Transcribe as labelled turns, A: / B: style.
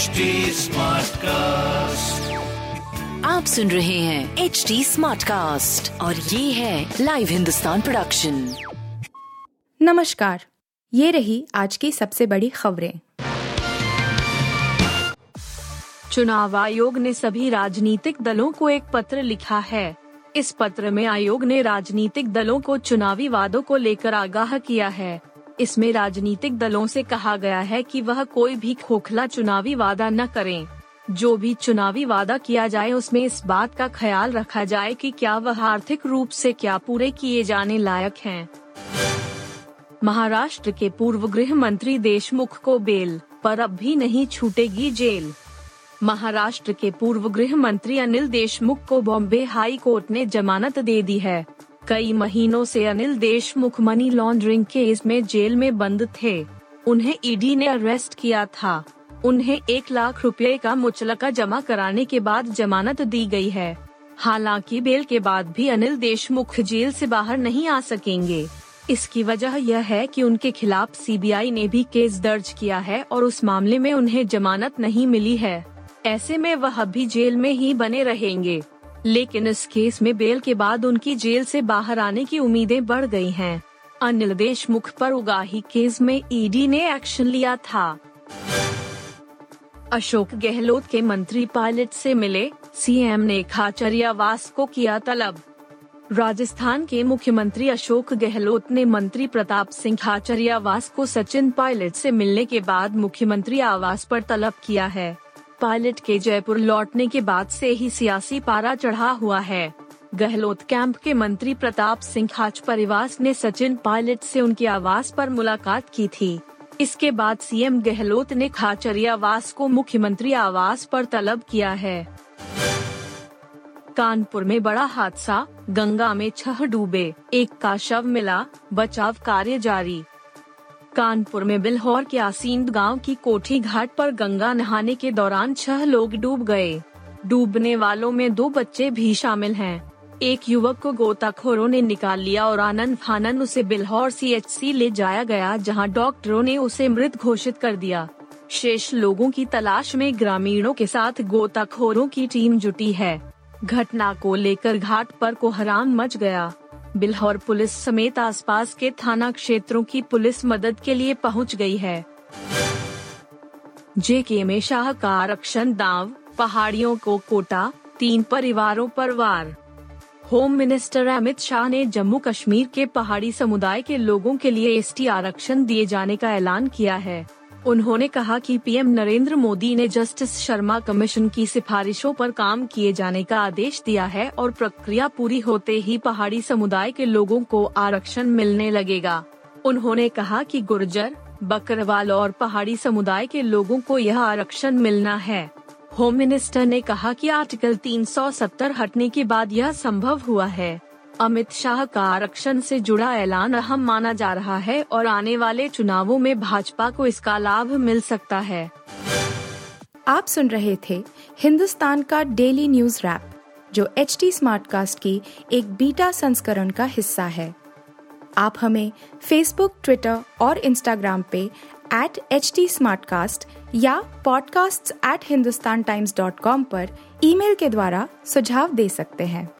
A: HD cast
B: आप सुन रहे हैं एच डी स्मार्ट कास्ट और ये है लाइव हिंदुस्तान प्रोडक्शन
C: नमस्कार ये रही आज की सबसे बड़ी खबरें।
D: चुनाव आयोग ने सभी राजनीतिक दलों को एक पत्र लिखा है। इस पत्र में आयोग ने राजनीतिक दलों को चुनावी वादों को लेकर आगाह किया है। इसमें राजनीतिक दलों से कहा गया है कि वह कोई भी खोखला चुनावी वादा न करें। जो भी चुनावी वादा किया जाए, उसमें इस बात का ख्याल रखा जाए कि क्या वह आर्थिक रूप से क्या पूरे किए जाने लायक हैं। महाराष्ट्र के पूर्व गृह मंत्री देशमुख को बेल, पर अब भी नहीं छूटेगी जेल। महाराष्ट्र के पूर्व गृह मंत्री अनिल देशमुख को बॉम्बे हाई कोर्ट ने जमानत दे दी है। कई महीनों से Anil Deshmukh money laundering case में जेल में बंद थे। उन्हें ईडी ने अरेस्ट किया था। उन्हें एक लाख रुपए का मुचलका जमा कराने के बाद जमानत दी गई है। हालाँकि बेल के बाद भी अनिल देशमुख जेल से बाहर नहीं आ सकेंगे। इसकी वजह यह है कि उनके खिलाफ सीबीआई ने भी केस दर्ज किया है और उस मामले में उन्हें जमानत नहीं मिली है। ऐसे में वह भी जेल में ही बने रहेंगे। लेकिन इस केस में बेल के बाद उनकी जेल से बाहर आने की उम्मीदें बढ़ गई हैं। अनिल देशमुख पर उगाही केस में ईडी ने एक्शन लिया था। अशोक गहलोत के मंत्री पायलट से मिले सीएम ने खाचरियावास को किया तलब। राजस्थान के मुख्यमंत्री अशोक गहलोत ने मंत्री प्रताप सिंह खाचरियावास को सचिन पायलट से मिलने के बाद मुख्यमंत्री आवास पर तलब किया है। पायलट के जयपुर लौटने के बाद से ही सियासी पारा चढ़ा हुआ है। गहलोत कैंप के मंत्री प्रताप सिंह खाच परिवार ने सचिन पायलट से उनके आवास पर मुलाकात की थी। इसके बाद सीएम गहलोत ने खाचरियावास को मुख्यमंत्री आवास पर तलब किया है। कानपुर में बड़ा हादसा, गंगा में छह डूबे, एक का शव मिला, बचाव कार्य जारी। कानपुर में बिल्हौर के आसींद गाँव की कोठी घाट पर गंगा नहाने के दौरान छह लोग डूब गए। डूबने वालों में दो बच्चे भी शामिल हैं। एक युवक को गोताखोरों ने निकाल लिया और आनंद फानन उसे बिल्हौर सी ले जाया गया, जहाँ डॉक्टरों ने उसे मृत घोषित कर दिया। शेष लोगों की तलाश में ग्रामीणों के साथ गोताखोरों की टीम जुटी है। घटना को लेकर घाट पर कोहराम मच गया। बिल्हौर पुलिस समेत आसपास के थाना क्षेत्रों की पुलिस मदद के लिए पहुँच गई है। जेके में शाह का आरक्षण दाव, पहाड़ियों को कोटा, तीन परिवारों पर वार। होम मिनिस्टर अमित शाह ने जम्मू कश्मीर के पहाड़ी समुदाय के लोगों के लिए एसटी आरक्षण दिए जाने का ऐलान किया है। उन्होंने कहा कि पीएम नरेंद्र मोदी ने जस्टिस शर्मा कमीशन की सिफारिशों पर काम किए जाने का आदेश दिया है और प्रक्रिया पूरी होते ही पहाड़ी समुदाय के लोगों को आरक्षण मिलने लगेगा। उन्होंने कहा कि गुर्जर, बकरवाल और पहाड़ी समुदाय के लोगों को यह आरक्षण मिलना है। होम मिनिस्टर ने कहा कि आर्टिकल 370 हटने के बाद यह संभव हुआ है। अमित शाह का आरक्षण से जुड़ा ऐलान अहम माना जा रहा है और आने वाले चुनावों में भाजपा को इसका लाभ मिल सकता है।
C: आप सुन रहे थे हिंदुस्तान का डेली न्यूज़ रैप, जो एच टी स्मार्ट कास्ट की एक बीटा संस्करण का हिस्सा है। आप हमें फेसबुक ट्विटर और इंस्टाग्राम पे एट एच टी या podcasts@hindustantimes.com पर ईमेल के द्वारा सुझाव दे सकते हैं।